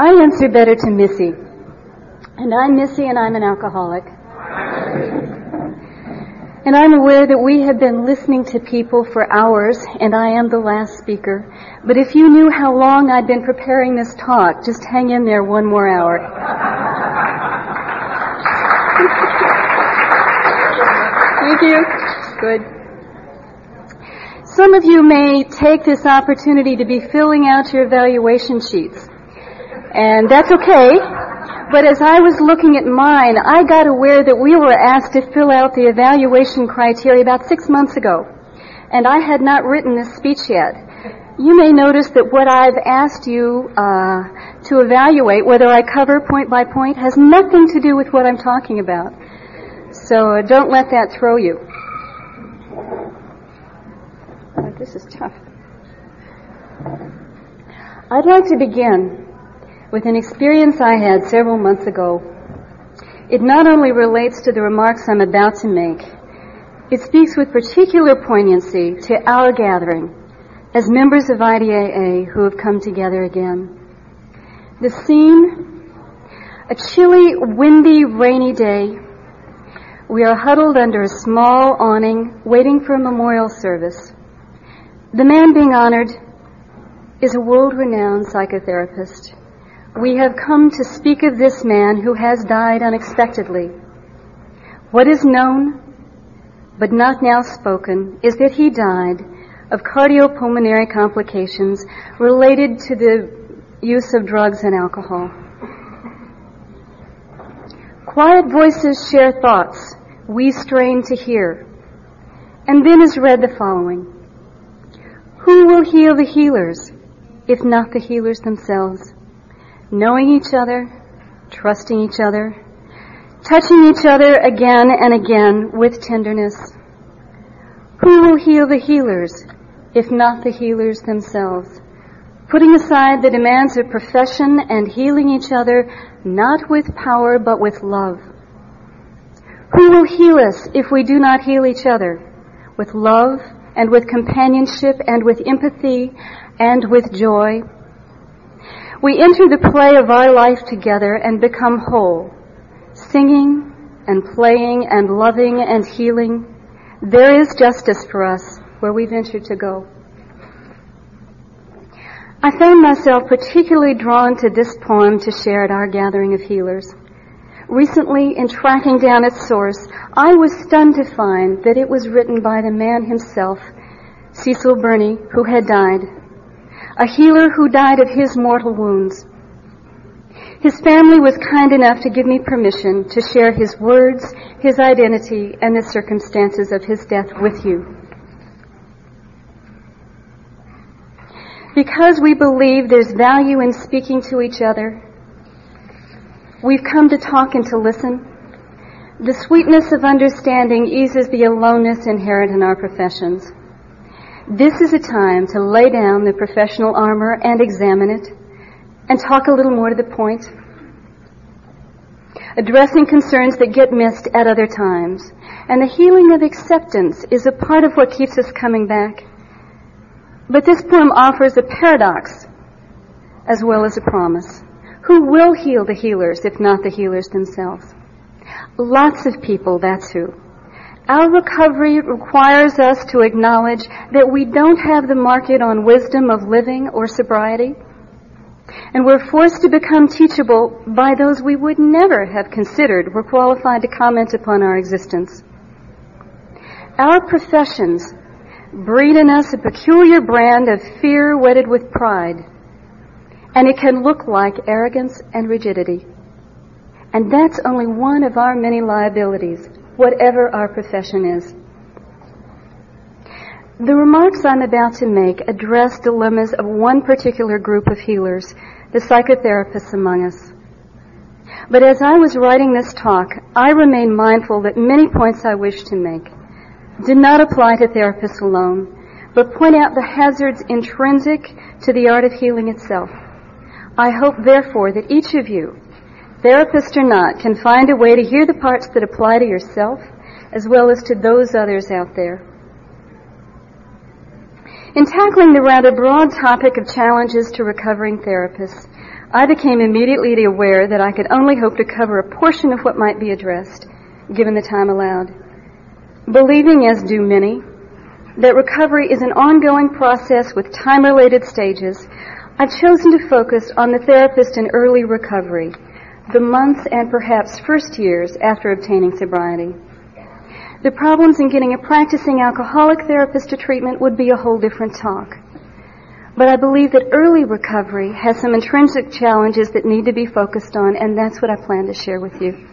I answer better to Missy. And I'm Missy and I'm an alcoholic. And I'm aware that we have been listening to people for hours and I am the last speaker. But if you knew how long I'd been preparing this talk, just hang in there one more hour. Thank you. Good. Some of you may take this opportunity to be filling out your evaluation sheets. And that's okay. But as I was looking at mine, I got aware that we were asked to fill out the evaluation criteria about six months ago. And I had not written this speech yet. You may notice that what I've asked you uh, to evaluate, whether I cover point by point, has nothing to do with what I'm talking about. So uh, don't let that throw you. Oh, this is tough. I'd like to begin with an experience I had several months ago. It not only relates to the remarks I'm about to make, it speaks with particular poignancy to our gathering as members of IDAA who have come together again. The scene, a chilly, windy, rainy day. We are huddled under a small awning waiting for a memorial service. The man being honored is a world-renowned psychotherapist we have come to speak of this man who has died unexpectedly. What is known, but not now spoken, is that he died of cardiopulmonary complications related to the use of drugs and alcohol. Quiet voices share thoughts we strain to hear. And then is read the following. Who will heal the healers, if not the healers themselves? Knowing each other, trusting each other, touching each other again and again with tenderness. Who will heal the healers, if not the healers themselves? Putting aside the demands of profession and healing each other, not with power, but with love. Who will heal us if we do not heal each other? With love and with companionship and with empathy and with joy we enter the play of our life together and become whole, singing and playing and loving and healing. There is justice for us where we venture to go. I found myself particularly drawn to this poem to share at our gathering of healers. Recently, in tracking down its source, I was stunned to find that it was written by the man himself, Cecil Burney, who had died a healer who died of his mortal wounds. His family was kind enough to give me permission to share his words, his identity, and the circumstances of his death with you. Because we believe there's value in speaking to each other, we've come to talk and to listen. The sweetness of understanding eases the aloneness inherent in our professions. This is a time to lay down the professional armor and examine it and talk a little more to the point. Addressing concerns that get missed at other times. And the healing of acceptance is a part of what keeps us coming back. But this poem offers a paradox as well as a promise. Who will heal the healers if not the healers themselves? Lots of people, that's who. Our recovery requires us to acknowledge that we don't have the market on wisdom of living or sobriety. And we're forced to become teachable by those we would never have considered were qualified to comment upon our existence. Our professions breed in us a peculiar brand of fear wedded with pride. And it can look like arrogance and rigidity. And that's only one of our many liabilities whatever our profession is. The remarks I'm about to make address dilemmas of one particular group of healers, the psychotherapists among us. But as I was writing this talk, I remain mindful that many points I wish to make did not apply to therapists alone, but point out the hazards intrinsic to the art of healing itself. I hope, therefore, that each of you therapist or not, can find a way to hear the parts that apply to yourself as well as to those others out there. In tackling the rather broad topic of challenges to recovering therapists, I became immediately aware that I could only hope to cover a portion of what might be addressed, given the time allowed. Believing, as do many, that recovery is an ongoing process with time-related stages, I've chosen to focus on the therapist in early recovery, the months and perhaps first years after obtaining sobriety. The problems in getting a practicing alcoholic therapist to treatment would be a whole different talk. But I believe that early recovery has some intrinsic challenges that need to be focused on, and that's what I plan to share with you.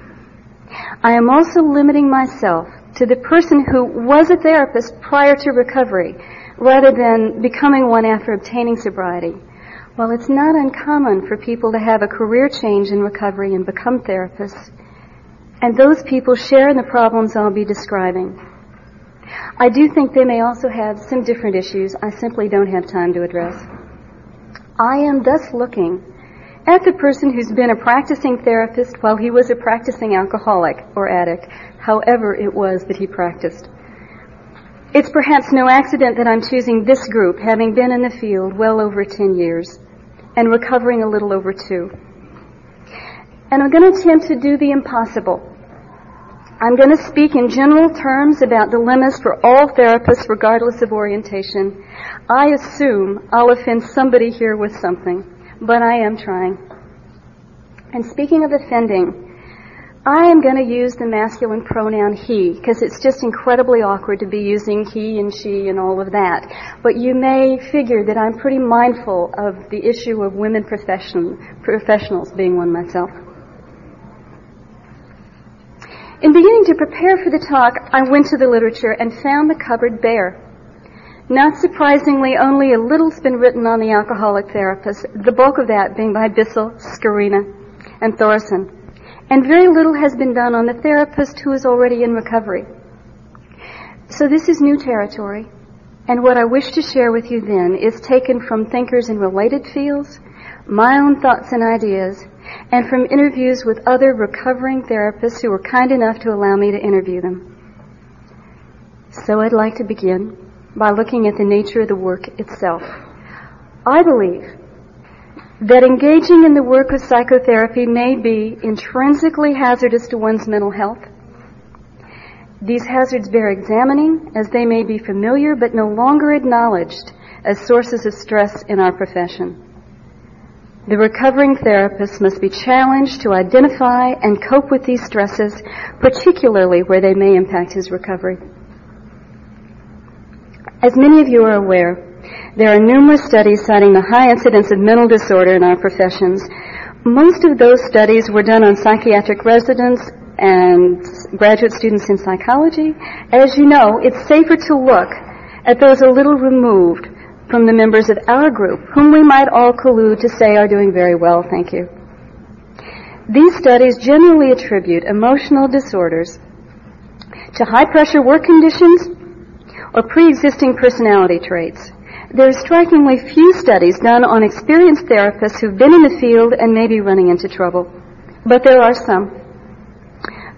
I am also limiting myself to the person who was a therapist prior to recovery, rather than becoming one after obtaining sobriety. While it's not uncommon for people to have a career change in recovery and become therapists, and those people share in the problems I'll be describing. I do think they may also have some different issues I simply don't have time to address. I am thus looking at the person who's been a practicing therapist while he was a practicing alcoholic or addict, however it was that he practiced. It's perhaps no accident that I'm choosing this group, having been in the field well over 10 years and recovering a little over two. And I'm going to attempt to do the impossible. I'm going to speak in general terms about dilemmas for all therapists regardless of orientation. I assume I'll offend somebody here with something, but I am trying. And speaking of offending, I am going to use the masculine pronoun he because it's just incredibly awkward to be using he and she and all of that. But you may figure that I'm pretty mindful of the issue of women profession, professionals being one myself. In beginning to prepare for the talk, I went to the literature and found the cupboard bare. Not surprisingly, only a little's been written on the alcoholic therapist, the bulk of that being by Bissell, Skorina, and Thoresen. And very little has been done on the therapist who is already in recovery. So this is new territory, and what I wish to share with you then is taken from thinkers in related fields, my own thoughts and ideas, and from interviews with other recovering therapists who were kind enough to allow me to interview them. So I'd like to begin by looking at the nature of the work itself. I believe that engaging in the work of psychotherapy may be intrinsically hazardous to one's mental health. These hazards bear examining as they may be familiar but no longer acknowledged as sources of stress in our profession. The recovering therapist must be challenged to identify and cope with these stresses, particularly where they may impact his recovery. As many of you are aware, there are numerous studies citing the high incidence of mental disorder in our professions. Most of those studies were done on psychiatric residents and graduate students in psychology. As you know, it's safer to look at those a little removed from the members of our group, whom we might all collude to say are doing very well, thank you. These studies generally attribute emotional disorders to high pressure work conditions or pre-existing personality traits. There are strikingly few studies done on experienced therapists who've been in the field and may be running into trouble. But there are some.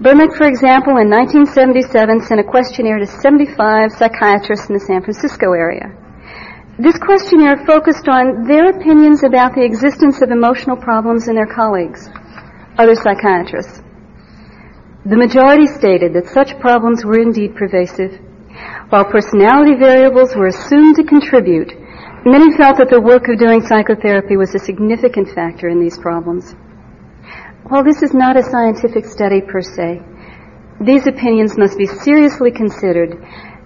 Bernick, for example, in 1977 sent a questionnaire to 75 psychiatrists in the San Francisco area. This questionnaire focused on their opinions about the existence of emotional problems in their colleagues, other psychiatrists. The majority stated that such problems were indeed pervasive. While personality variables were assumed to contribute, many felt that the work of doing psychotherapy was a significant factor in these problems. While this is not a scientific study per se, these opinions must be seriously considered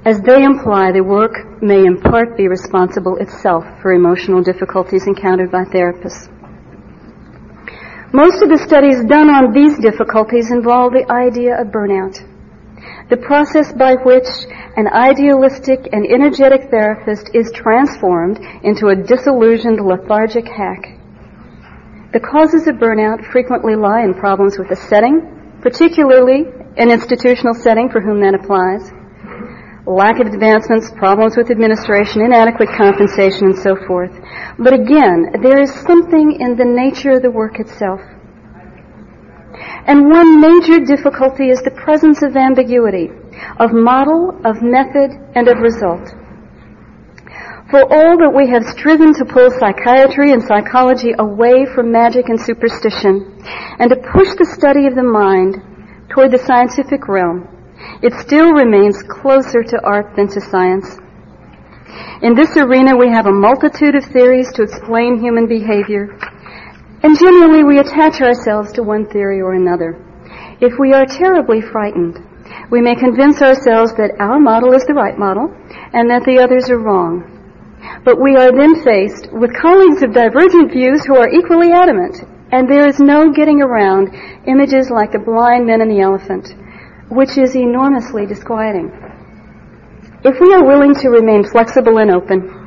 as they imply the work may in part be responsible itself for emotional difficulties encountered by therapists. Most of the studies done on these difficulties involve the idea of burnout, the process by which an idealistic and energetic therapist is transformed into a disillusioned, lethargic hack. The causes of burnout frequently lie in problems with the setting, particularly an institutional setting for whom that applies, lack of advancements, problems with administration, inadequate compensation, and so forth. But again, there is something in the nature of the work itself. And one major difficulty is the presence of ambiguity, of model, of method, and of result. For all that we have striven to pull psychiatry and psychology away from magic and superstition and to push the study of the mind toward the scientific realm, it still remains closer to art than to science. In this arena, we have a multitude of theories to explain human behavior, and generally we attach ourselves to one theory or another. If we are terribly frightened, we may convince ourselves that our model is the right model and that the others are wrong. But we are then faced with colleagues of divergent views who are equally adamant, and there is no getting around images like the blind men and the elephant, which is enormously disquieting. If we are willing to remain flexible and open,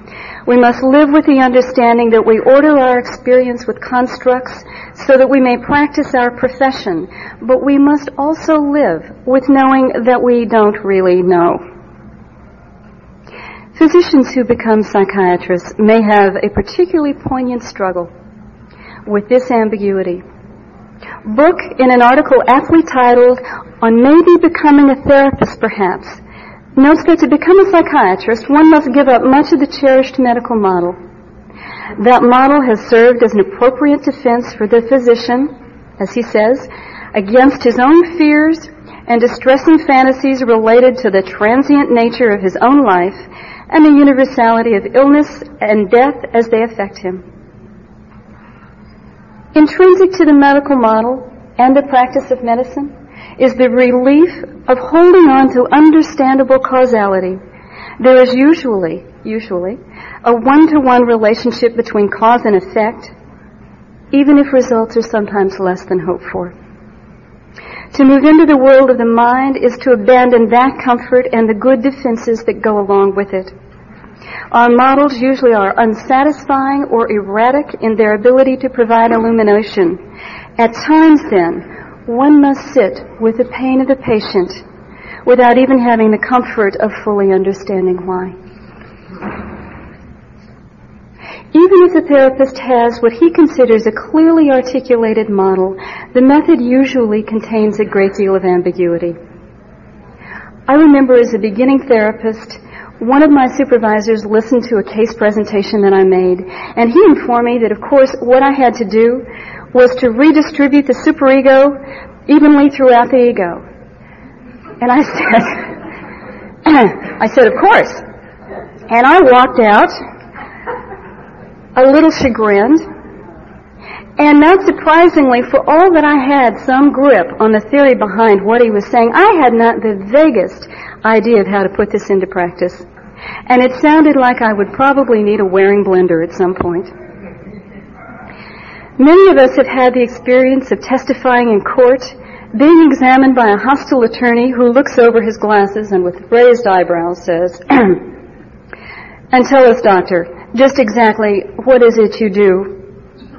we must live with the understanding that we order our experience with constructs so that we may practice our profession, but we must also live with knowing that we don't really know. Physicians who become psychiatrists may have a particularly poignant struggle with this ambiguity. Book in an article aptly titled on maybe becoming a therapist perhaps notes that to become a psychiatrist, one must give up much of the cherished medical model. That model has served as an appropriate defense for the physician, as he says, against his own fears and distressing fantasies related to the transient nature of his own life and the universality of illness and death as they affect him. Intrinsic to the medical model and the practice of medicine is the relief of holding on to understandable causality. There is usually, usually, a one-to-one relationship between cause and effect, even if results are sometimes less than hoped for. To move into the world of the mind is to abandon that comfort and the good defenses that go along with it. Our models usually are unsatisfying or erratic in their ability to provide illumination. At times then, one must sit with the pain of the patient without even having the comfort of fully understanding why. Even if the therapist has what he considers a clearly articulated model, the method usually contains a great deal of ambiguity. I remember as a beginning therapist, one of my supervisors listened to a case presentation that I made, and he informed me that, of course, what I had to do was to redistribute the superego evenly throughout the ego. And I said, I said, of course. And I walked out a little chagrined. And not surprisingly, for all that I had some grip on the theory behind what he was saying, I had not the vaguest idea of how to put this into practice. And it sounded like I would probably need a Waring blender at some point. Many of us have had the experience of testifying in court, being examined by a hostile attorney who looks over his glasses and with raised eyebrows says, And tell us, doctor, just exactly what is it you do?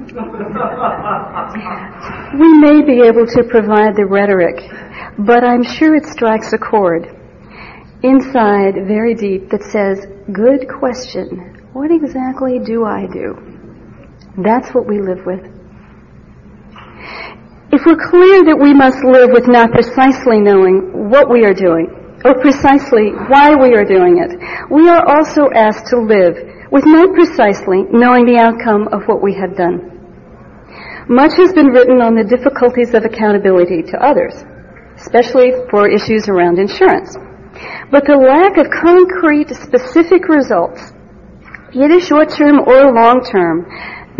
we may be able to provide the rhetoric, but I'm sure it strikes a chord inside very deep that says, Good question. What exactly do I do? That's what we live with. If we're clear that we must live with not precisely knowing what we are doing, or precisely why we are doing it, we are also asked to live with not precisely knowing the outcome of what we have done. Much has been written on the difficulties of accountability to others, especially for issues around insurance. But the lack of concrete, specific results, either short term or long term,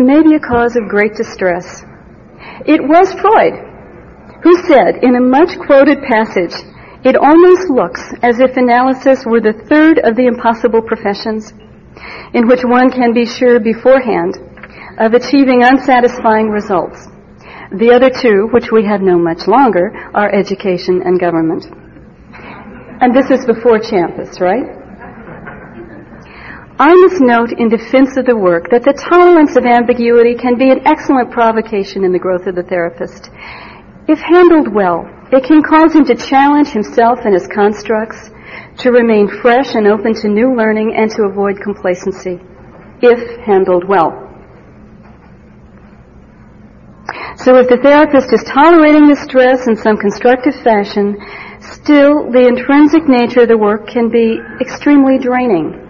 may be a cause of great distress. It was Freud who said in a much quoted passage, it almost looks as if analysis were the third of the impossible professions in which one can be sure beforehand of achieving unsatisfying results. The other two, which we have known much longer, are education and government. And this is before Champus, right? I must note in defense of the work that the tolerance of ambiguity can be an excellent provocation in the growth of the therapist. If handled well, it can cause him to challenge himself and his constructs, to remain fresh and open to new learning, and to avoid complacency, if handled well. So if the therapist is tolerating the stress in some constructive fashion, still the intrinsic nature of the work can be extremely draining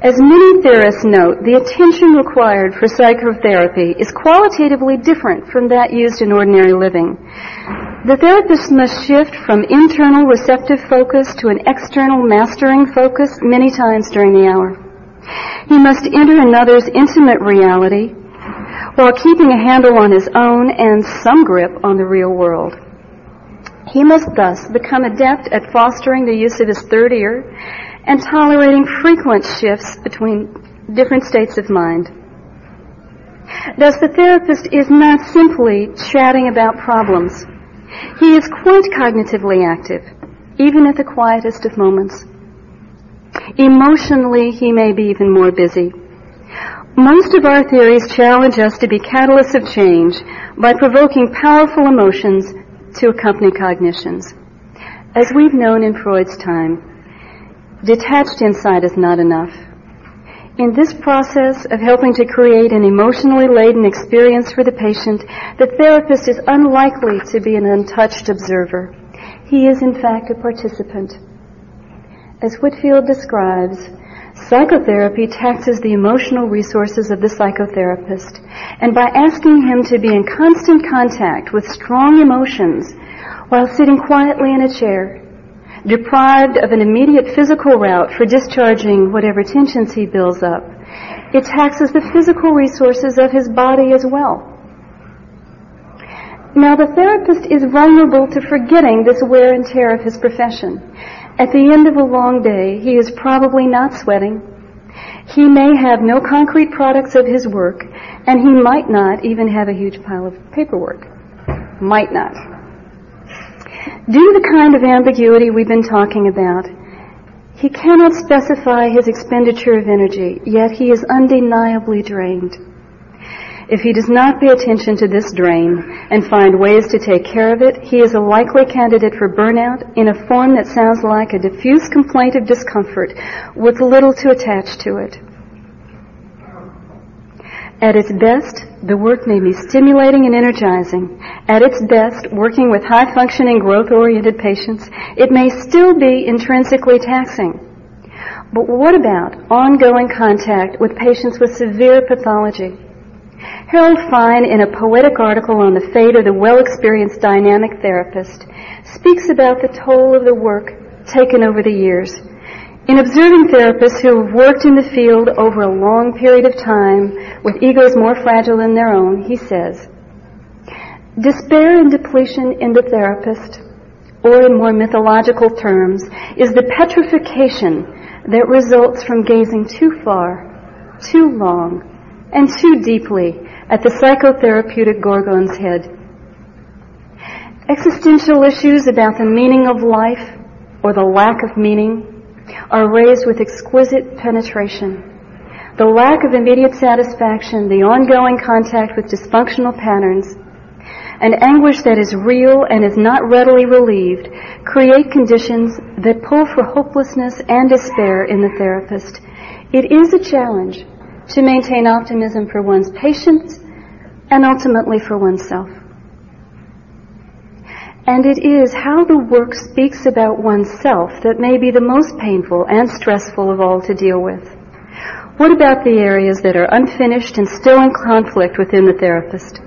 As many theorists note, the attention required for psychotherapy is qualitatively different from that used in ordinary living. The therapist must shift from internal receptive focus to an external mastering focus many times during the hour. He must enter another's intimate reality while keeping a handle on his own and some grip on the real world. He must thus become adept at fostering the use of his third ear and tolerating frequent shifts between different states of mind. Thus, the therapist is not simply chatting about problems. He is quite cognitively active, even at the quietest of moments. Emotionally, he may be even more busy. Most of our theories challenge us to be catalysts of change by provoking powerful emotions to accompany cognitions. As we've known in Freud's time, detached insight is not enough. In this process of helping to create an emotionally laden experience for the patient, the therapist is unlikely to be an untouched observer. He is in fact a participant. As Whitfield describes, psychotherapy taxes the emotional resources of the psychotherapist, and by asking him to be in constant contact with strong emotions while sitting quietly in a chair, deprived of an immediate physical route for discharging whatever tensions he builds up, it taxes the physical resources of his body as well. Now the therapist is vulnerable to forgetting this wear and tear of his profession. At the end of a long day, he is probably not sweating. He may have no concrete products of his work, and he might not even have a huge pile of paperwork. Might not. Due to the kind of ambiguity we've been talking about, he cannot specify his expenditure of energy, yet he is undeniably drained. If he does not pay attention to this drain and find ways to take care of it, he is a likely candidate for burnout in a form that sounds like a diffuse complaint of discomfort with little to attach to it. At its best, the work may be stimulating and energizing. At its best, working with high functioning, growth oriented patients, it may still be intrinsically taxing. But what about ongoing contact with patients with severe pathology? Harold Fine, in a poetic article on the fate of the well experienced dynamic therapist, speaks about the toll of the work taken over the years in observing therapists who have worked in the field over a long period of time with egos more fragile than their own, he says, Despair and depletion in the therapist, or in more mythological terms, is the petrification that results from gazing too far, too long, and too deeply at the psychotherapeutic gorgon's head. Existential issues about the meaning of life or the lack of meaning are raised with exquisite penetration. The lack of immediate satisfaction, the ongoing contact with dysfunctional patterns, and anguish that is real and is not readily relieved create conditions that pull for hopelessness and despair in the therapist. It is a challenge to maintain optimism for one's patients and ultimately for oneself. And it is how the work speaks about oneself that may be the most painful and stressful of all to deal with. What about the areas that are unfinished and still in conflict within the therapist?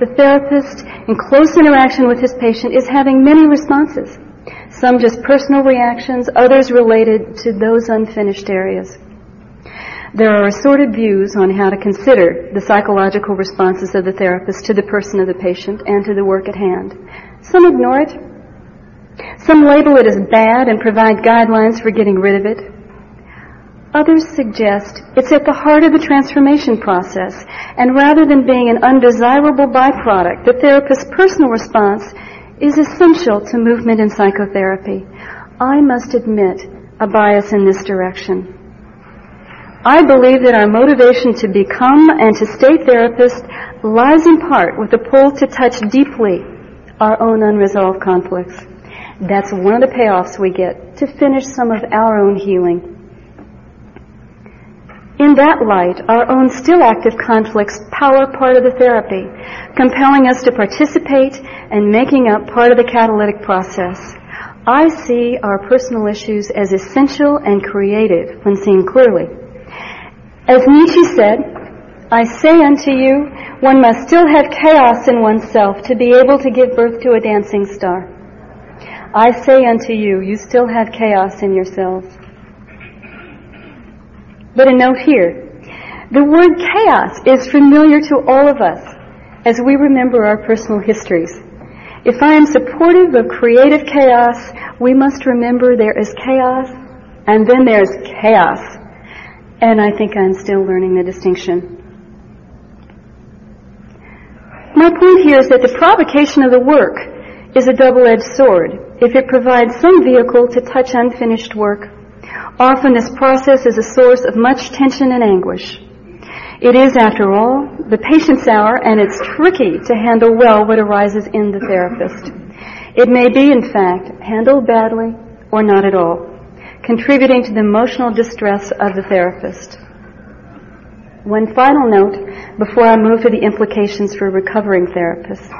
The therapist, in close interaction with his patient, is having many responses. Some just personal reactions, others related to those unfinished areas. There are assorted views on how to consider the psychological responses of the therapist to the person of the patient and to the work at hand. Some ignore it. Some label it as bad and provide guidelines for getting rid of it. Others suggest it's at the heart of the transformation process, and rather than being an undesirable byproduct, the therapist's personal response is essential to movement in psychotherapy. I must admit a bias in this direction. I believe that our motivation to become and to stay therapists lies in part with the pull to touch deeply our own unresolved conflicts. That's one of the payoffs we get to finish some of our own healing. In that light, our own still active conflicts power part of the therapy, compelling us to participate and making up part of the catalytic process. I see our personal issues as essential and creative when seen clearly. As Nietzsche said, I say unto you, one must still have chaos in oneself to be able to give birth to a dancing star. I say unto you, you still have chaos in yourselves. But a note here. The word chaos is familiar to all of us as we remember our personal histories. If I am supportive of creative chaos, we must remember there is chaos and then there's chaos. And I think I'm still learning the distinction. My point here is that the provocation of the work is a double-edged sword. If it provides some vehicle to touch unfinished work, often this process is a source of much tension and anguish. It is, after all, the patient's hour, and it's tricky to handle well what arises in the therapist. It may be, in fact, handled badly or not at all, contributing to the emotional distress of the therapist. One final note before I move to the implications for recovering therapists.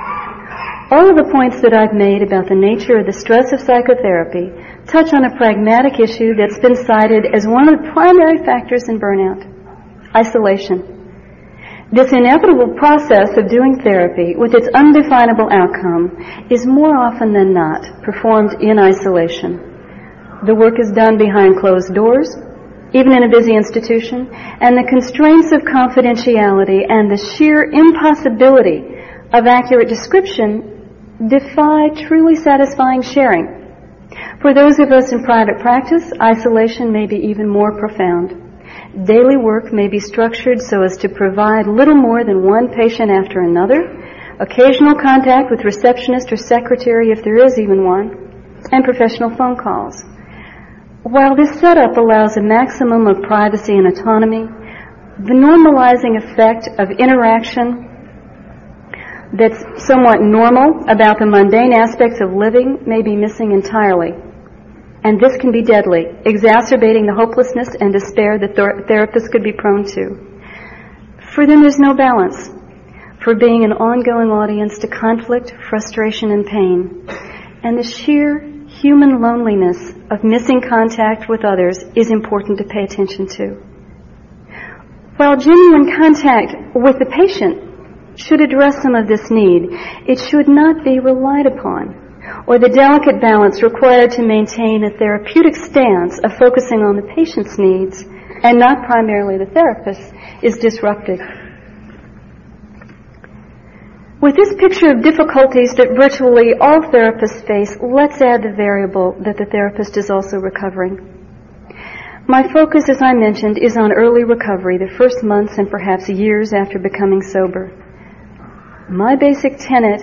All of the points that I've made about the nature of the stress of psychotherapy touch on a pragmatic issue that's been cited as one of the primary factors in burnout isolation. This inevitable process of doing therapy with its undefinable outcome is more often than not performed in isolation. The work is done behind closed doors, even in a busy institution, and the constraints of confidentiality and the sheer impossibility of accurate description defy truly satisfying sharing. For those of us in private practice, isolation may be even more profound. Daily work may be structured so as to provide little more than one patient after another, occasional contact with receptionist or secretary if there is even one, and professional phone calls. While this setup allows a maximum of privacy and autonomy, the normalizing effect of interaction that's somewhat normal about the mundane aspects of living may be missing entirely and this can be deadly, exacerbating the hopelessness and despair that ther- therapists could be prone to. For them, there's no balance. For being an ongoing audience to conflict, frustration, and pain. And the sheer human loneliness of missing contact with others is important to pay attention to. While genuine contact with the patient should address some of this need, it should not be relied upon or the delicate balance required to maintain a therapeutic stance of focusing on the patient's needs and not primarily the therapist is disrupted. With this picture of difficulties that virtually all therapists face, let's add the variable that the therapist is also recovering. My focus, as I mentioned, is on early recovery, the first months and perhaps years after becoming sober. My basic tenet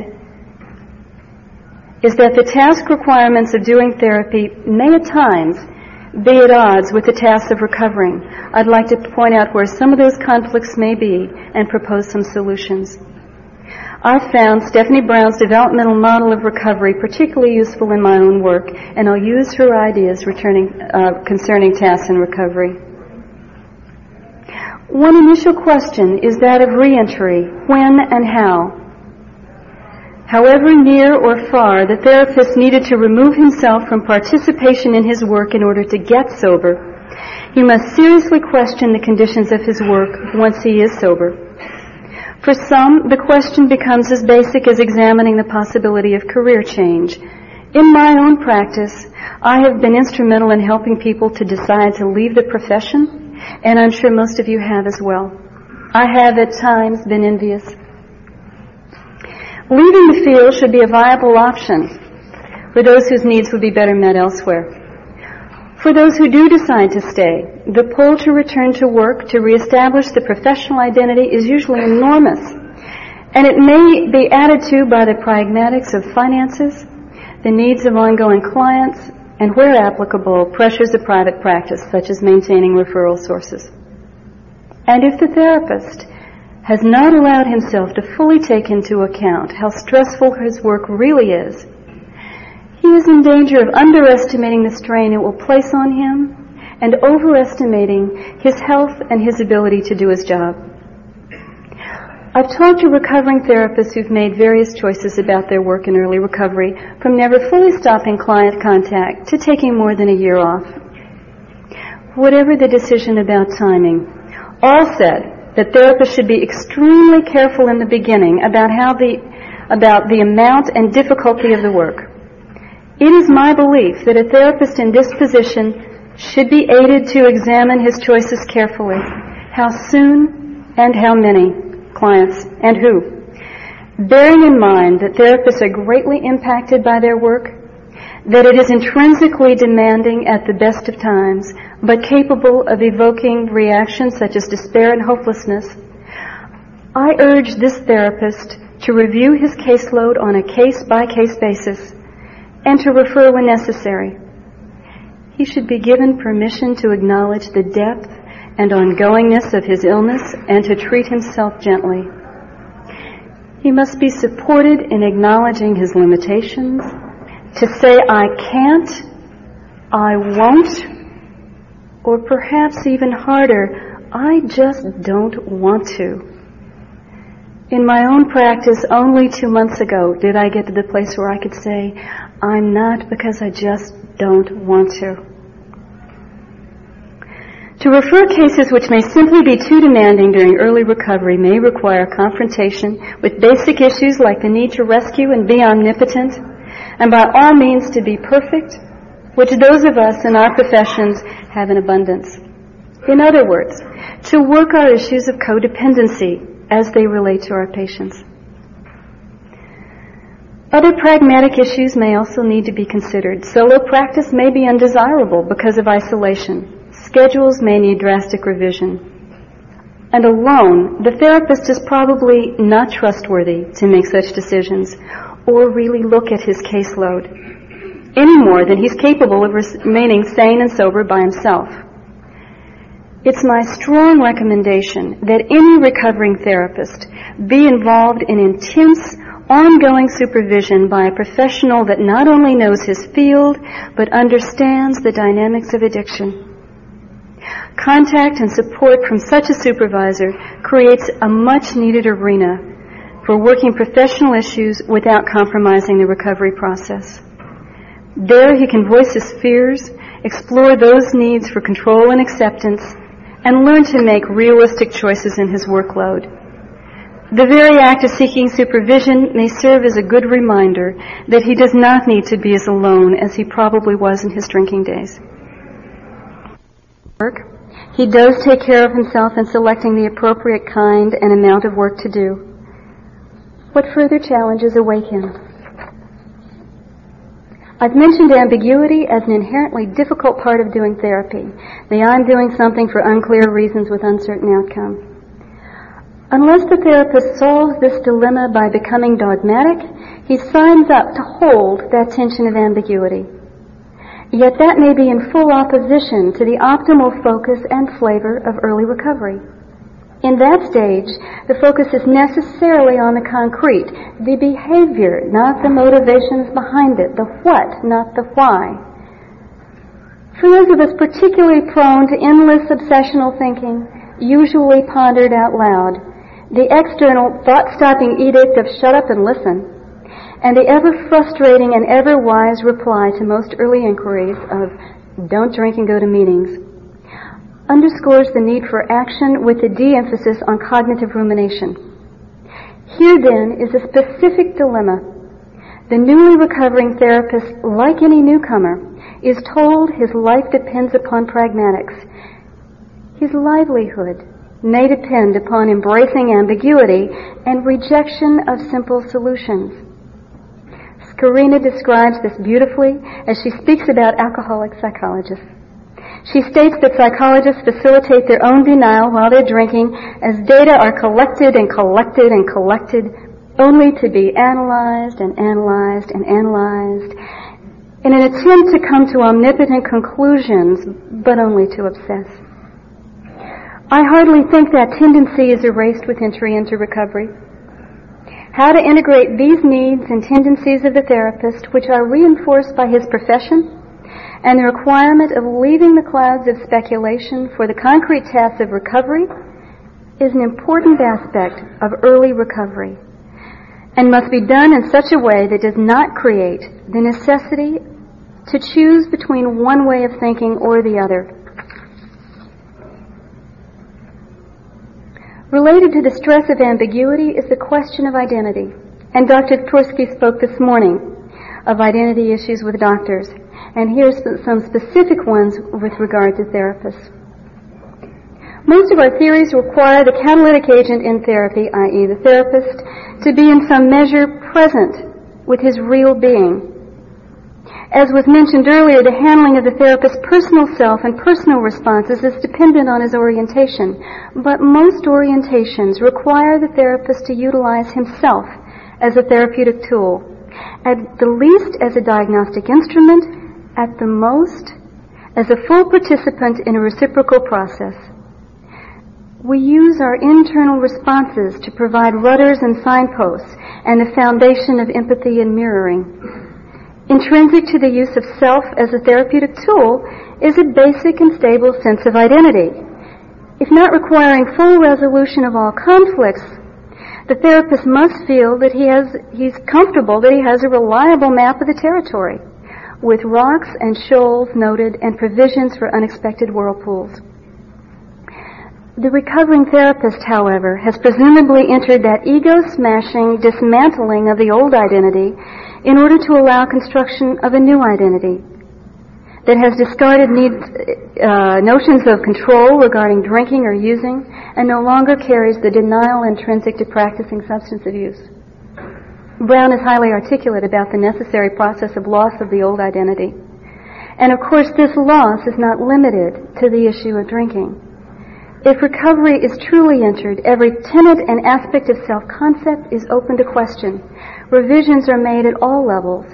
is that the task requirements of doing therapy may at times be at odds with the tasks of recovering. I'd like to point out where some of those conflicts may be and propose some solutions. I've found Stephanie Brown's developmental model of recovery particularly useful in my own work, and I'll use her ideas returning, uh, concerning tasks and recovery. One initial question is that of reentry. When and how? However near or far the therapist needed to remove himself from participation in his work in order to get sober, he must seriously question the conditions of his work once he is sober. For some, the question becomes as basic as examining the possibility of career change. In my own practice, I have been instrumental in helping people to decide to leave the profession, and I'm sure most of you have as well. I have at times been envious Leaving the field should be a viable option for those whose needs would be better met elsewhere. For those who do decide to stay, the pull to return to work to reestablish the professional identity is usually enormous. And it may be added to by the pragmatics of finances, the needs of ongoing clients, and where applicable, pressures of private practice, such as maintaining referral sources. And if the therapist has not allowed himself to fully take into account how stressful his work really is, he is in danger of underestimating the strain it will place on him and overestimating his health and his ability to do his job. I've talked to recovering therapists who've made various choices about their work in early recovery, from never fully stopping client contact to taking more than a year off. Whatever the decision about timing, all said that therapists should be extremely careful in the beginning about how the, about the amount and difficulty of the work. It is my belief that a therapist in this position should be aided to examine his choices carefully. How soon and how many clients and who. Bearing in mind that therapists are greatly impacted by their work, that it is intrinsically demanding at the best of times, but capable of evoking reactions such as despair and hopelessness, I urge this therapist to review his caseload on a case by case basis and to refer when necessary. He should be given permission to acknowledge the depth and ongoingness of his illness and to treat himself gently. He must be supported in acknowledging his limitations, to say, I can't, I won't, or perhaps even harder, I just don't want to. In my own practice, only two months ago did I get to the place where I could say, I'm not because I just don't want to. To refer cases which may simply be too demanding during early recovery may require confrontation with basic issues like the need to rescue and be omnipotent, and by all means to be perfect, which those of us in our professions have in abundance. In other words, to work our issues of codependency as they relate to our patients. Other pragmatic issues may also need to be considered. Solo practice may be undesirable because of isolation. Schedules may need drastic revision. And alone, the therapist is probably not trustworthy to make such decisions or really look at his caseload any more than he's capable of remaining sane and sober by himself. It's my strong recommendation that any recovering therapist be involved in intense, ongoing supervision by a professional that not only knows his field, but understands the dynamics of addiction. Contact and support from such a supervisor creates a much needed arena for working professional issues without compromising the recovery process. There he can voice his fears, explore those needs for control and acceptance, and learn to make realistic choices in his workload. The very act of seeking supervision may serve as a good reminder that he does not need to be as alone as he probably was in his drinking days. Work. He does take care of himself in selecting the appropriate kind and amount of work to do. What further challenges await him? I've mentioned ambiguity as an inherently difficult part of doing therapy. The I'm doing something for unclear reasons with uncertain outcome. Unless the therapist solves this dilemma by becoming dogmatic, he signs up to hold that tension of ambiguity. Yet that may be in full opposition to the optimal focus and flavor of early recovery. In that stage, the focus is necessarily on the concrete, the behavior, not the motivations behind it, the what, not the why. For those of us particularly prone to endless obsessional thinking, usually pondered out loud, the external thought-stopping edict of shut up and listen and the ever frustrating and ever wise reply to most early inquiries of don't drink and go to meetings underscores the need for action with a de-emphasis on cognitive rumination. Here then is a specific dilemma. The newly recovering therapist, like any newcomer, is told his life depends upon pragmatics. His livelihood may depend upon embracing ambiguity and rejection of simple solutions. Karina describes this beautifully as she speaks about alcoholic psychologists. She states that psychologists facilitate their own denial while they're drinking as data are collected and collected and collected only to be analyzed and analyzed and analyzed in an attempt to come to omnipotent conclusions, but only to obsess. I hardly think that tendency is erased with entry into recovery how to integrate these needs and tendencies of the therapist, which are reinforced by his profession, and the requirement of leaving the clouds of speculation for the concrete tasks of recovery, is an important aspect of early recovery, and must be done in such a way that does not create the necessity to choose between one way of thinking or the other. Related to the stress of ambiguity is the question of identity. And Dr. Tversky spoke this morning of identity issues with doctors. And here's some specific ones with regard to therapists. Most of our theories require the catalytic agent in therapy, i.e. the therapist, to be in some measure present with his real being. As was mentioned earlier, the handling of the therapist's personal self and personal responses is dependent on his orientation. But most orientations require the therapist to utilize himself as a therapeutic tool. At the least as a diagnostic instrument, at the most as a full participant in a reciprocal process. We use our internal responses to provide rudders and signposts and the foundation of empathy and mirroring. Intrinsic to the use of self as a therapeutic tool is a basic and stable sense of identity. If not requiring full resolution of all conflicts, the therapist must feel that he has, he's comfortable that he has a reliable map of the territory with rocks and shoals noted and provisions for unexpected whirlpools. The recovering therapist, however, has presumably entered that ego-smashing dismantling of the old identity in order to allow construction of a new identity that has discarded needs, uh, notions of control regarding drinking or using and no longer carries the denial intrinsic to practicing substance abuse. Brown is highly articulate about the necessary process of loss of the old identity. And of course, this loss is not limited to the issue of drinking. If recovery is truly entered, every tenet and aspect of self-concept is open to question. Revisions are made at all levels,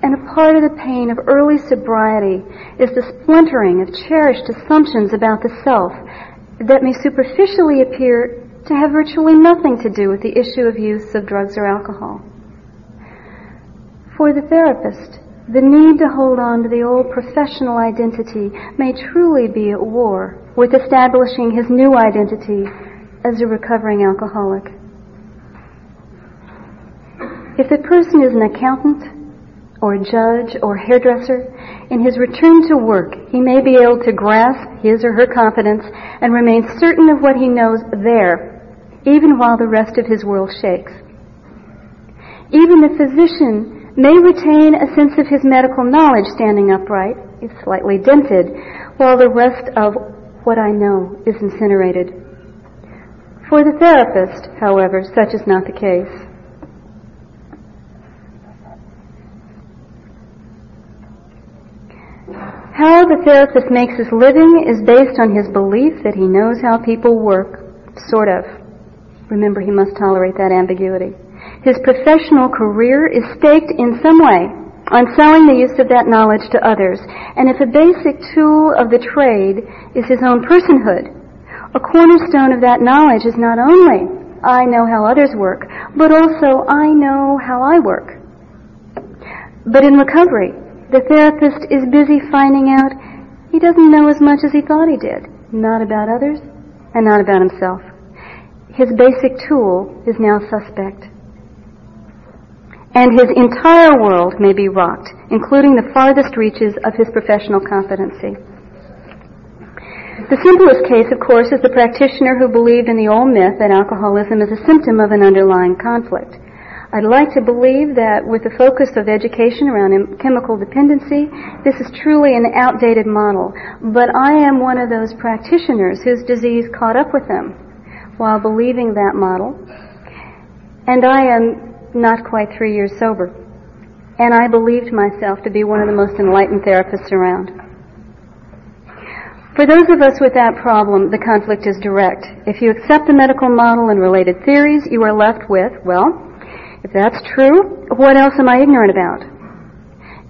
and a part of the pain of early sobriety is the splintering of cherished assumptions about the self that may superficially appear to have virtually nothing to do with the issue of use of drugs or alcohol. For the therapist, the need to hold on to the old professional identity may truly be at war with establishing his new identity as a recovering alcoholic. If the person is an accountant, or a judge, or hairdresser, in his return to work, he may be able to grasp his or her confidence and remain certain of what he knows there, even while the rest of his world shakes. Even the physician may retain a sense of his medical knowledge standing upright, if slightly dented, while the rest of what I know is incinerated. For the therapist, however, such is not the case. How the therapist makes his living is based on his belief that he knows how people work, sort of. Remember, he must tolerate that ambiguity. His professional career is staked in some way on selling the use of that knowledge to others. And if a basic tool of the trade is his own personhood, a cornerstone of that knowledge is not only I know how others work, but also I know how I work. But in recovery, the therapist is busy finding out he doesn't know as much as he thought he did, not about others and not about himself. His basic tool is now suspect and his entire world may be rocked, including the farthest reaches of his professional competency. The simplest case, of course, is the practitioner who believed in the old myth that alcoholism is a symptom of an underlying conflict. I'd like to believe that with the focus of education around chemical dependency, this is truly an outdated model. But I am one of those practitioners whose disease caught up with them while believing that model. And I am not quite three years sober. And I believed myself to be one of the most enlightened therapists around. For those of us with that problem, the conflict is direct. If you accept the medical model and related theories, you are left with, well, if that's true, what else am I ignorant about?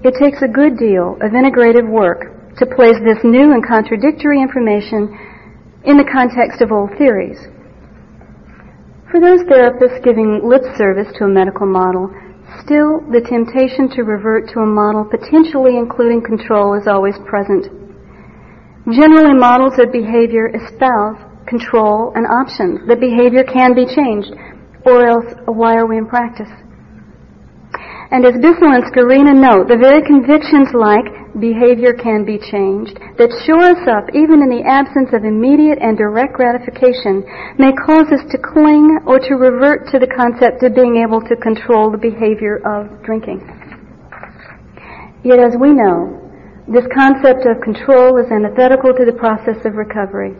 It takes a good deal of integrative work to place this new and contradictory information in the context of old theories. For those therapists giving lip service to a medical model, still the temptation to revert to a model potentially including control is always present. Generally, models of behavior espouse control and options, that behavior can be changed, or else why are we in practice? And as Bissell and Skorina note, the very convictions like behavior can be changed that shore us up even in the absence of immediate and direct gratification may cause us to cling or to revert to the concept of being able to control the behavior of drinking. Yet as we know, this concept of control is antithetical to the process of recovery.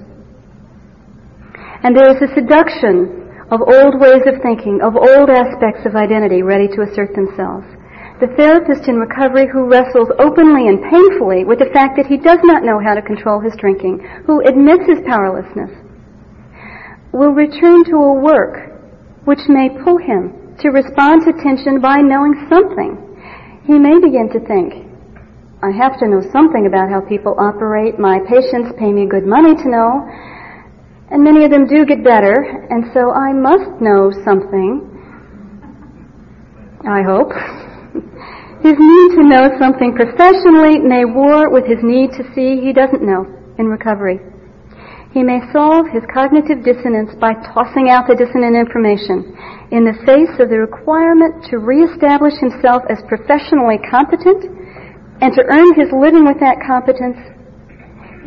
And there is a seduction of old ways of thinking, of old aspects of identity ready to assert themselves. The therapist in recovery who wrestles openly and painfully with the fact that he does not know how to control his drinking, who admits his powerlessness, will return to a work which may pull him to respond to tension by knowing something. He may begin to think, I have to know something about how people operate. My patients pay me good money to know. And many of them do get better, and so I must know something. I hope. his need to know something professionally may war with his need to see he doesn't know in recovery. He may solve his cognitive dissonance by tossing out the dissonant information in the face of the requirement to reestablish himself as professionally competent and to earn his living with that competence.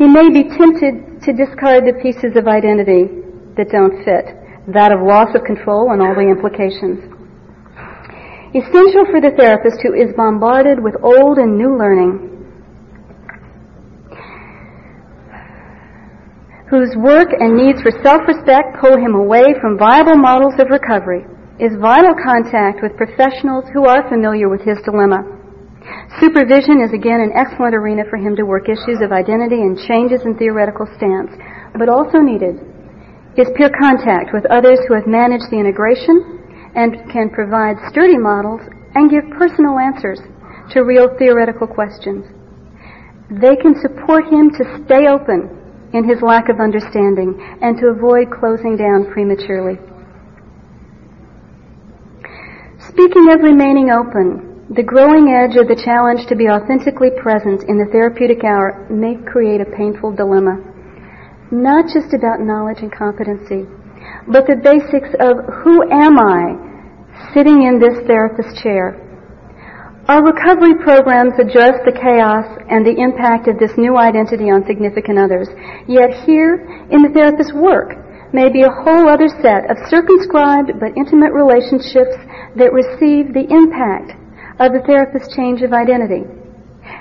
He may be tempted to discard the pieces of identity that don't fit, that of loss of control and all the implications. Essential for the therapist who is bombarded with old and new learning, whose work and needs for self-respect pull him away from viable models of recovery, is vital contact with professionals who are familiar with his dilemma. Supervision is again an excellent arena for him to work issues of identity and changes in theoretical stance, but also needed is peer contact with others who have managed the integration and can provide sturdy models and give personal answers to real theoretical questions. They can support him to stay open in his lack of understanding and to avoid closing down prematurely. Speaking of remaining open, the growing edge of the challenge to be authentically present in the therapeutic hour may create a painful dilemma. Not just about knowledge and competency, but the basics of who am I sitting in this therapist chair? Our recovery programs address the chaos and the impact of this new identity on significant others. Yet here, in the therapist's work, may be a whole other set of circumscribed but intimate relationships that receive the impact of the therapist's change of identity.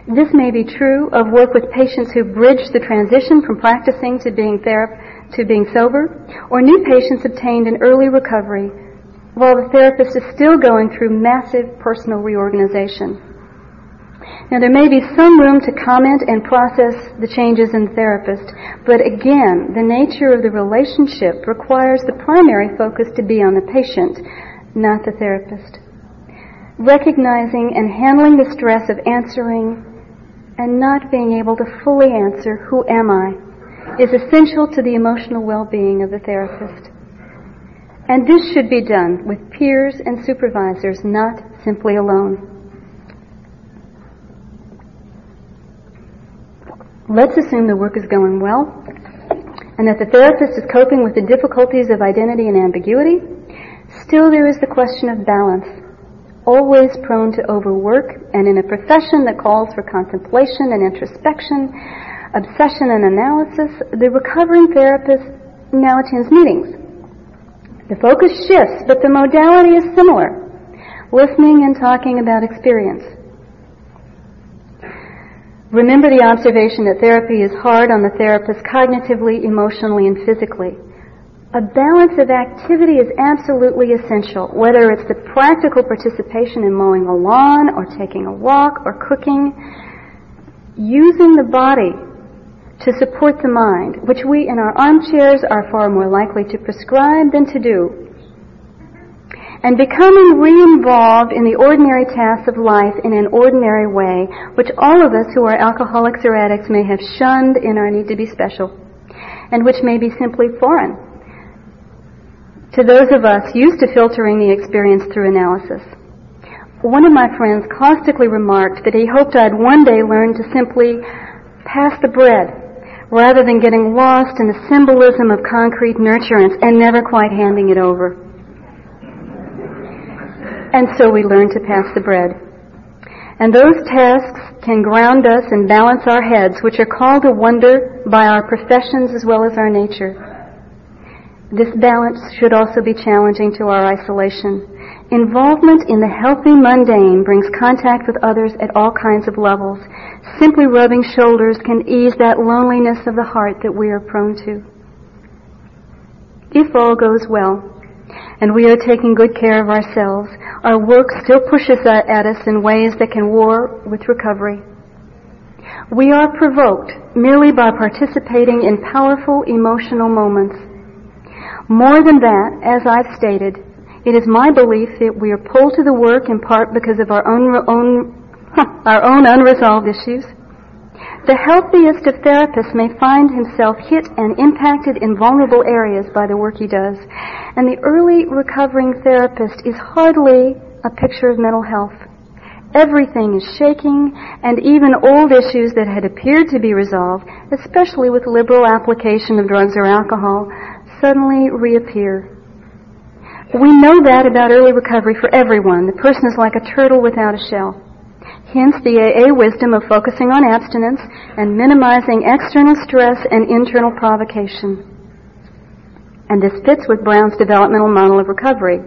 This may be true of work with patients who bridge the transition from practicing to being therap- to being sober, or new patients obtained in early recovery while the therapist is still going through massive personal reorganization. Now there may be some room to comment and process the changes in the therapist, but again, the nature of the relationship requires the primary focus to be on the patient, not the therapist recognizing and handling the stress of answering and not being able to fully answer, who am I, is essential to the emotional well-being of the therapist. And this should be done with peers and supervisors, not simply alone. Let's assume the work is going well and that the therapist is coping with the difficulties of identity and ambiguity. Still, there is the question of balance always prone to overwork, and in a profession that calls for contemplation and introspection, obsession and analysis, the recovering therapist now attends meetings. The focus shifts, but the modality is similar. Listening and talking about experience. Remember the observation that therapy is hard on the therapist cognitively, emotionally, and physically a balance of activity is absolutely essential, whether it's the practical participation in mowing a lawn or taking a walk or cooking, using the body to support the mind, which we in our armchairs are far more likely to prescribe than to do. And becoming re-involved in the ordinary tasks of life in an ordinary way, which all of us who are alcoholics or addicts may have shunned in our need to be special, and which may be simply foreign to those of us used to filtering the experience through analysis. One of my friends caustically remarked that he hoped I'd one day learn to simply pass the bread rather than getting lost in the symbolism of concrete nurturance and never quite handing it over. And so we learn to pass the bread. And those tasks can ground us and balance our heads, which are called to wonder by our professions as well as our nature. This balance should also be challenging to our isolation. Involvement in the healthy mundane brings contact with others at all kinds of levels. Simply rubbing shoulders can ease that loneliness of the heart that we are prone to. If all goes well, and we are taking good care of ourselves, our work still pushes at us in ways that can war with recovery. We are provoked merely by participating in powerful emotional moments. More than that, as I've stated, it is my belief that we are pulled to the work in part because of our own, own our own unresolved issues. The healthiest of therapists may find himself hit and impacted in vulnerable areas by the work he does. And the early recovering therapist is hardly a picture of mental health. Everything is shaking, and even old issues that had appeared to be resolved, especially with liberal application of drugs or alcohol, suddenly reappear. We know that about early recovery for everyone. The person is like a turtle without a shell. Hence the AA wisdom of focusing on abstinence and minimizing external stress and internal provocation. And this fits with Brown's developmental model of recovery.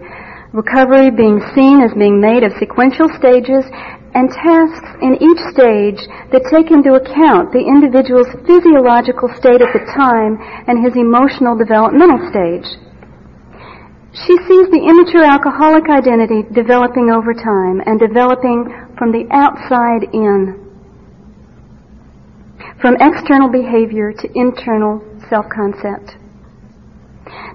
Recovery being seen as being made of sequential stages and tasks in each stage that take into account the individual's physiological state at the time and his emotional developmental stage. She sees the immature alcoholic identity developing over time and developing from the outside in. From external behavior to internal self-concept.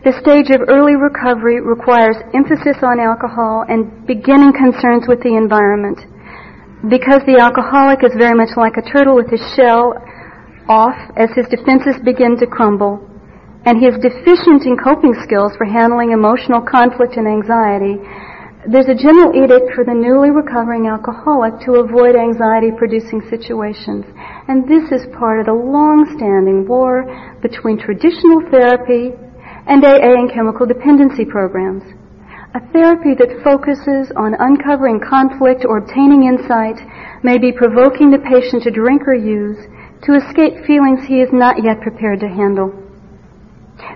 The stage of early recovery requires emphasis on alcohol and beginning concerns with the environment. Because the alcoholic is very much like a turtle with his shell off as his defenses begin to crumble, and he is deficient in coping skills for handling emotional conflict and anxiety, there's a general edict for the newly recovering alcoholic to avoid anxiety producing situations. And this is part of the long-standing war between traditional therapy and AA and chemical dependency programs. A therapy that focuses on uncovering conflict or obtaining insight may be provoking the patient to drink or use to escape feelings he is not yet prepared to handle.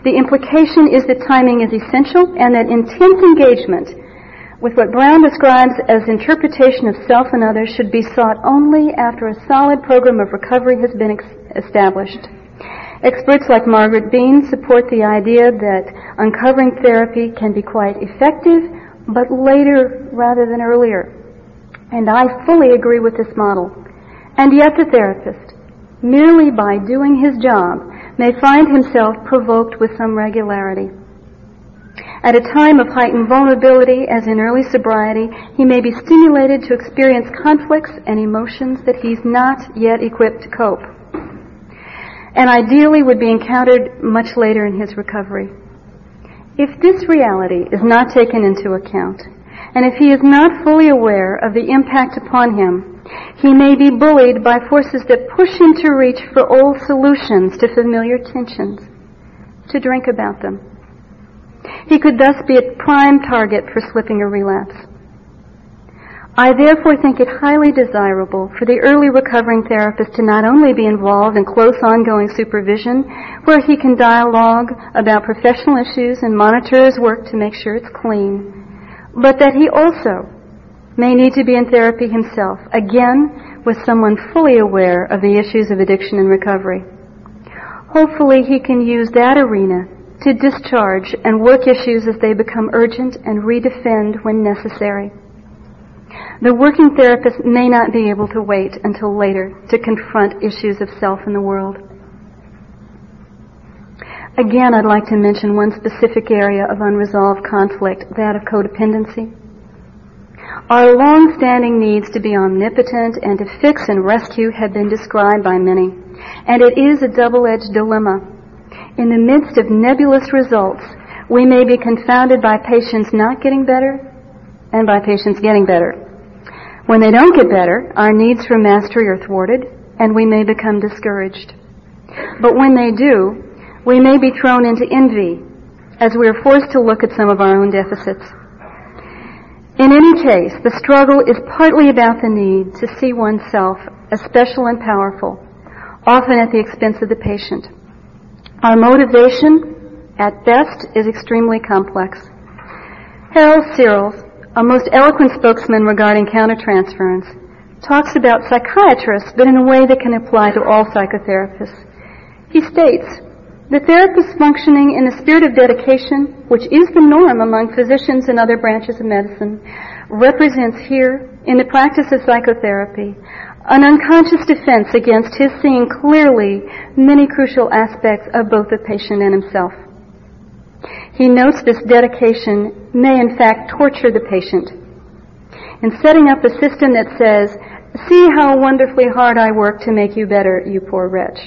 The implication is that timing is essential and that intense engagement with what Brown describes as interpretation of self and others should be sought only after a solid program of recovery has been established. Experts like Margaret Bean support the idea that uncovering therapy can be quite effective, but later rather than earlier. And I fully agree with this model. And yet the therapist, merely by doing his job, may find himself provoked with some regularity. At a time of heightened vulnerability, as in early sobriety, he may be stimulated to experience conflicts and emotions that he's not yet equipped to cope. And ideally would be encountered much later in his recovery. If this reality is not taken into account, and if he is not fully aware of the impact upon him he may be bullied by forces that push him to reach for old solutions to familiar tensions, to drink about them. He could thus be a prime target for slipping a relapse. I therefore think it highly desirable for the early recovering therapist to not only be involved in close ongoing supervision, where he can dialogue about professional issues and monitor his work to make sure it's clean, but that he also may need to be in therapy himself, again with someone fully aware of the issues of addiction and recovery. Hopefully he can use that arena to discharge and work issues as they become urgent and redefend when necessary. The working therapist may not be able to wait until later to confront issues of self in the world. Again, I'd like to mention one specific area of unresolved conflict, that of codependency. Our long-standing needs to be omnipotent and to fix and rescue have been described by many. And it is a double-edged dilemma. In the midst of nebulous results, we may be confounded by patients not getting better and by patients getting better. When they don't get better, our needs for mastery are thwarted and we may become discouraged. But when they do, we may be thrown into envy as we are forced to look at some of our own deficits. In any case, the struggle is partly about the need to see oneself as special and powerful, often at the expense of the patient. Our motivation, at best, is extremely complex. Harold Searles, a most eloquent spokesman regarding countertransference, talks about psychiatrists, but in a way that can apply to all psychotherapists. He states, the therapist functioning in a spirit of dedication, which is the norm among physicians in other branches of medicine, represents here, in the practice of psychotherapy, an unconscious defense against his seeing clearly many crucial aspects of both the patient and himself. He notes this dedication may in fact torture the patient. In setting up a system that says, see how wonderfully hard I work to make you better, you poor wretch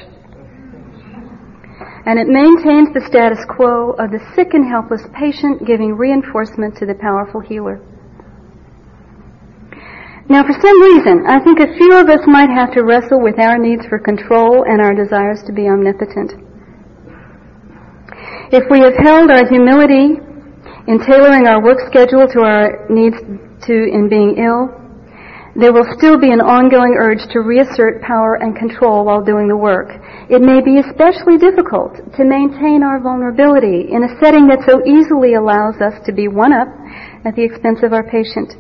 and it maintains the status quo of the sick and helpless patient giving reinforcement to the powerful healer. Now, for some reason, I think a few of us might have to wrestle with our needs for control and our desires to be omnipotent. If we have held our humility in tailoring our work schedule to our needs to in being ill, there will still be an ongoing urge to reassert power and control while doing the work. It may be especially difficult to maintain our vulnerability in a setting that so easily allows us to be one up at the expense of our patient.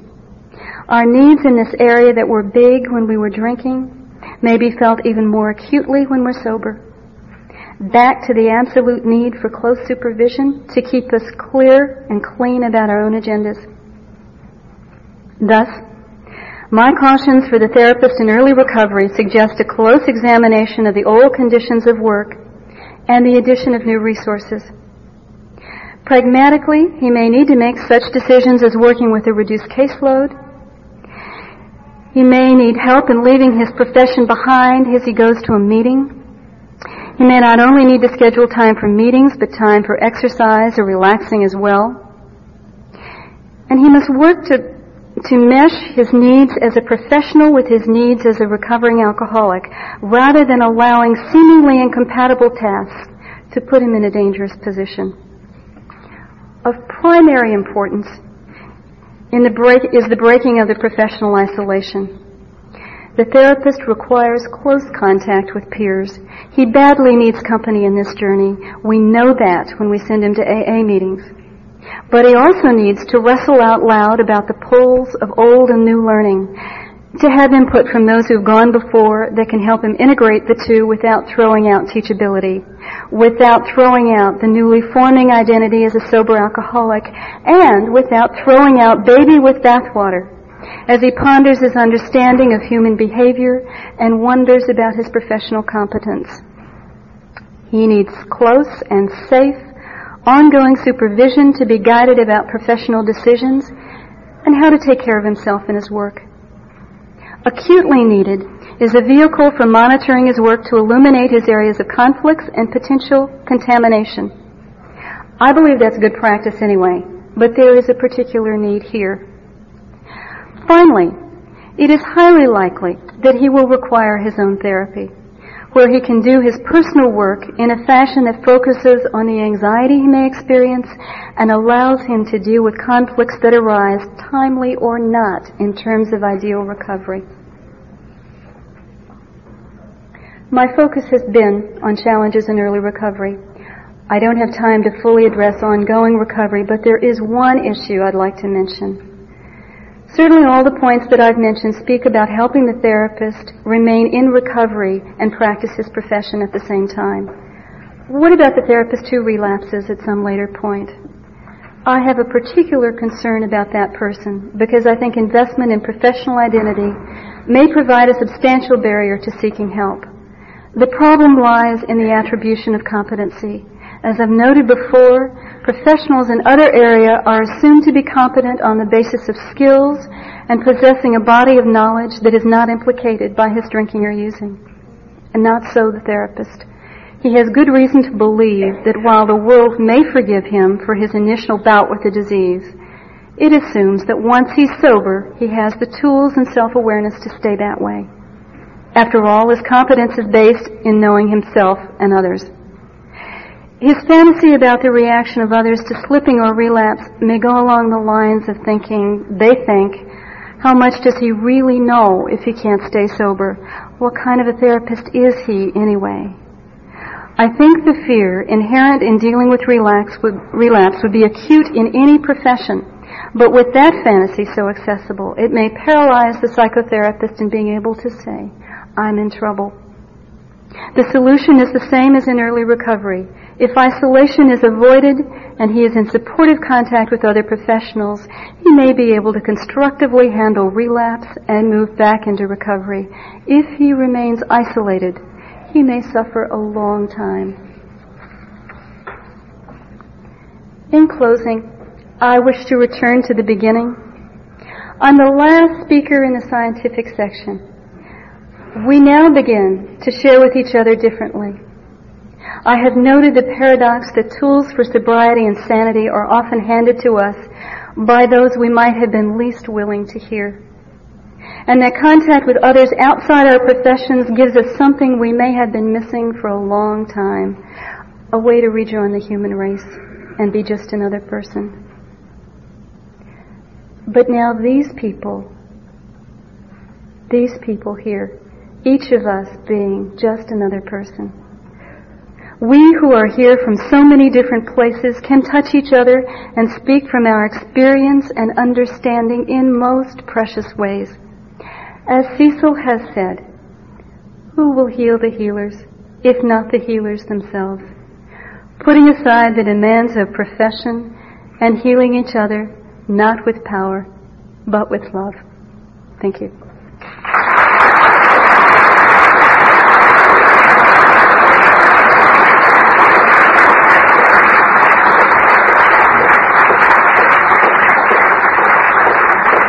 Our needs in this area that were big when we were drinking may be felt even more acutely when we're sober. Back to the absolute need for close supervision to keep us clear and clean about our own agendas. Thus, my cautions for the therapist in early recovery suggest a close examination of the old conditions of work and the addition of new resources. Pragmatically, he may need to make such decisions as working with a reduced caseload. He may need help in leaving his profession behind as he goes to a meeting. He may not only need to schedule time for meetings, but time for exercise or relaxing as well. And he must work to to mesh his needs as a professional with his needs as a recovering alcoholic, rather than allowing seemingly incompatible tasks to put him in a dangerous position. Of primary importance in the break, is the breaking of the professional isolation. The therapist requires close contact with peers. He badly needs company in this journey. We know that when we send him to AA meetings. But he also needs to wrestle out loud about the pulls of old and new learning, to have input from those who've gone before that can help him integrate the two without throwing out teachability, without throwing out the newly forming identity as a sober alcoholic, and without throwing out baby with bathwater as he ponders his understanding of human behavior and wonders about his professional competence. He needs close and safe ongoing supervision to be guided about professional decisions, and how to take care of himself in his work. Acutely needed is a vehicle for monitoring his work to illuminate his areas of conflicts and potential contamination. I believe that's good practice anyway, but there is a particular need here. Finally, it is highly likely that he will require his own therapy where he can do his personal work in a fashion that focuses on the anxiety he may experience and allows him to deal with conflicts that arise, timely or not, in terms of ideal recovery. My focus has been on challenges in early recovery. I don't have time to fully address ongoing recovery, but there is one issue I'd like to mention. Certainly all the points that I've mentioned speak about helping the therapist remain in recovery and practice his profession at the same time. What about the therapist who relapses at some later point? I have a particular concern about that person because I think investment in professional identity may provide a substantial barrier to seeking help. The problem lies in the attribution of competency. As I've noted before, professionals in other area are assumed to be competent on the basis of skills and possessing a body of knowledge that is not implicated by his drinking or using. And not so the therapist. He has good reason to believe that while the world may forgive him for his initial bout with the disease, it assumes that once he's sober, he has the tools and self-awareness to stay that way. After all, his competence is based in knowing himself and others. His fantasy about the reaction of others to slipping or relapse may go along the lines of thinking, they think, how much does he really know if he can't stay sober? What kind of a therapist is he anyway? I think the fear inherent in dealing with relapse would, relapse would be acute in any profession. But with that fantasy so accessible, it may paralyze the psychotherapist in being able to say, I'm in trouble. The solution is the same as in early recovery. If isolation is avoided and he is in supportive contact with other professionals, he may be able to constructively handle relapse and move back into recovery. If he remains isolated, he may suffer a long time. In closing, I wish to return to the beginning. I'm the last speaker in the scientific section. We now begin to share with each other differently. I have noted the paradox that tools for sobriety and sanity are often handed to us by those we might have been least willing to hear. And that contact with others outside our professions gives us something we may have been missing for a long time. A way to rejoin the human race and be just another person. But now these people, these people here, each of us being just another person, we who are here from so many different places can touch each other and speak from our experience and understanding in most precious ways. As Cecil has said, who will heal the healers if not the healers themselves? Putting aside the demands of profession and healing each other not with power, but with love. Thank you.